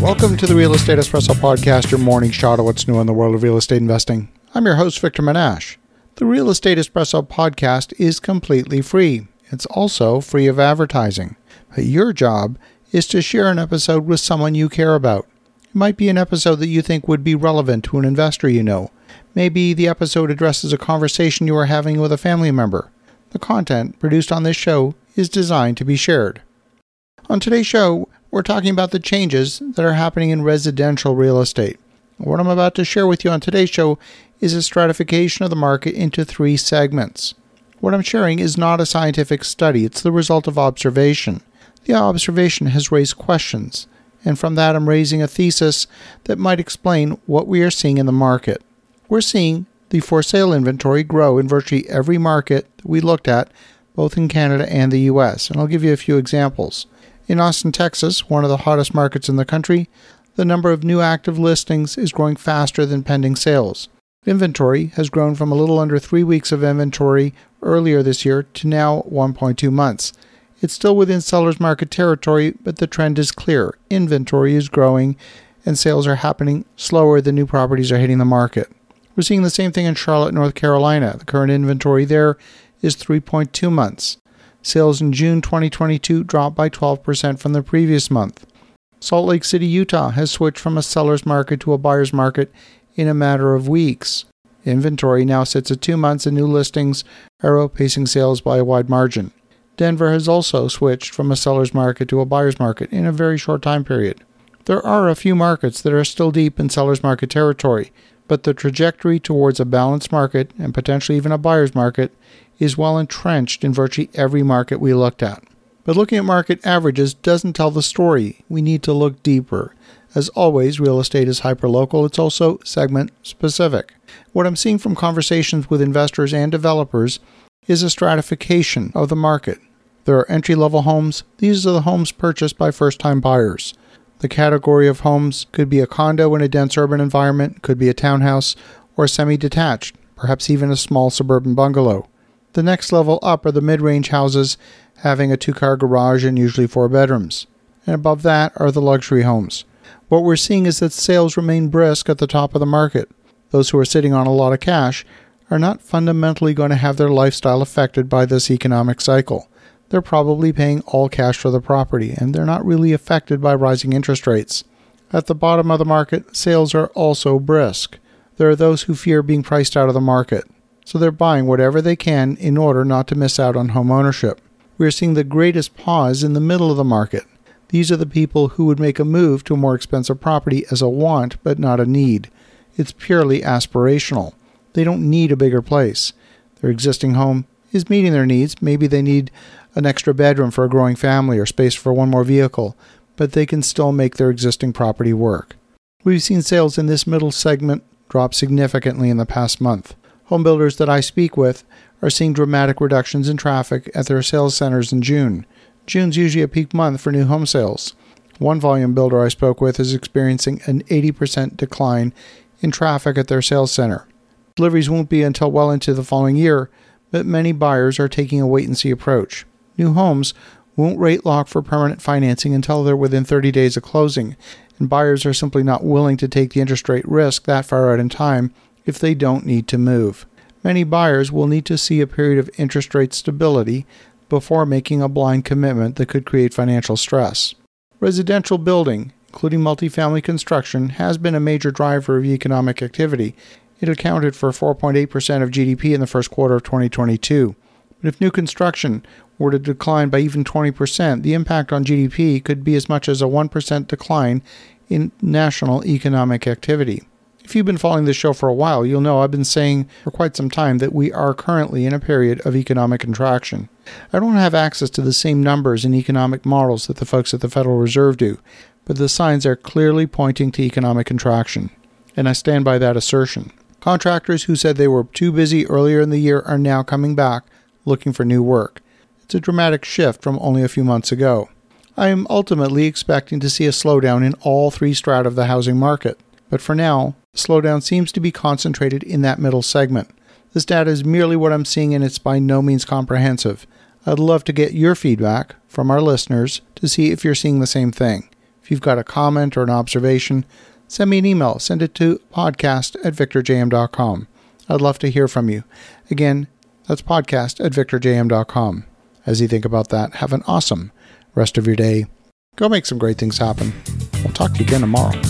Welcome to the Real Estate Espresso Podcast, your morning shot of what's new in the world of real estate investing. I'm your host, Victor Menasce. The Real Estate Espresso Podcast is completely free. It's also free of advertising. But your job is to share an episode with someone you care about. It might be an episode that you think would be relevant to an investor you know. Maybe the episode addresses a conversation you are having with a family member. The content produced on this show is designed to be shared. On today's show, we're talking about the changes that are happening in residential real estate. What I'm about to share with you on today's show is a stratification of the market into three segments. What I'm sharing is not a scientific study, it's the result of observation. The observation has raised questions, and from that, I'm raising a thesis that might explain what we are seeing in the market. We're seeing the for sale inventory grow in virtually every market that we looked at, both in Canada and the US, and I'll give you a few examples. In Austin, Texas, one of the hottest markets in the country, the number of new active listings is growing faster than pending sales. Inventory has grown from a little under three weeks of inventory earlier this year to now 1.2 months. It's still within seller's market territory, but the trend is clear. Inventory is growing and sales are happening slower than new properties are hitting the market. We're seeing the same thing in Charlotte, North Carolina. The current inventory there is 3.2 months. Sales in June 2022 dropped by 12% from the previous month. Salt Lake City, Utah has switched from a seller's market to a buyer's market in a matter of weeks. Inventory now sits at two months and new listings are outpacing sales by a wide margin. Denver has also switched from a seller's market to a buyer's market in a very short time period. There are a few markets that are still deep in seller's market territory, but the trajectory towards a balanced market and potentially even a buyer's market is well entrenched in virtually every market we looked at. But looking at market averages doesn't tell the story. We need to look deeper. As always, real estate is hyperlocal, it's also segment specific. What I'm seeing from conversations with investors and developers is a stratification of the market. There are entry level homes, these are the homes purchased by first time buyers. The category of homes could be a condo in a dense urban environment, could be a townhouse, or semi detached, perhaps even a small suburban bungalow. The next level up are the mid range houses having a two car garage and usually four bedrooms. And above that are the luxury homes. What we're seeing is that sales remain brisk at the top of the market. Those who are sitting on a lot of cash are not fundamentally going to have their lifestyle affected by this economic cycle. They're probably paying all cash for the property, and they're not really affected by rising interest rates. At the bottom of the market, sales are also brisk. There are those who fear being priced out of the market so they're buying whatever they can in order not to miss out on home ownership. We are seeing the greatest pause in the middle of the market. These are the people who would make a move to a more expensive property as a want but not a need. It's purely aspirational. They don't need a bigger place. Their existing home is meeting their needs. Maybe they need an extra bedroom for a growing family or space for one more vehicle, but they can still make their existing property work. We've seen sales in this middle segment drop significantly in the past month. Home builders that I speak with are seeing dramatic reductions in traffic at their sales centers in June. June's usually a peak month for new home sales. One volume builder I spoke with is experiencing an 80% decline in traffic at their sales center. Deliveries won't be until well into the following year, but many buyers are taking a wait and see approach. New homes won't rate lock for permanent financing until they're within 30 days of closing, and buyers are simply not willing to take the interest rate risk that far out in time if they don't need to move. Many buyers will need to see a period of interest rate stability before making a blind commitment that could create financial stress. Residential building, including multifamily construction, has been a major driver of economic activity. It accounted for 4.8% of GDP in the first quarter of 2022. But if new construction were to decline by even 20%, the impact on GDP could be as much as a 1% decline in national economic activity. If you've been following this show for a while, you'll know I've been saying for quite some time that we are currently in a period of economic contraction. I don't have access to the same numbers and economic models that the folks at the Federal Reserve do, but the signs are clearly pointing to economic contraction, and I stand by that assertion. Contractors who said they were too busy earlier in the year are now coming back looking for new work. It's a dramatic shift from only a few months ago. I am ultimately expecting to see a slowdown in all three strata of the housing market. But for now, slowdown seems to be concentrated in that middle segment. This data is merely what I'm seeing and it's by no means comprehensive. I'd love to get your feedback from our listeners to see if you're seeing the same thing. If you've got a comment or an observation, send me an email. Send it to podcast at victorjm.com. I'd love to hear from you. Again, that's podcast at victorjm.com. As you think about that, have an awesome rest of your day. Go make some great things happen. We'll talk to you again tomorrow.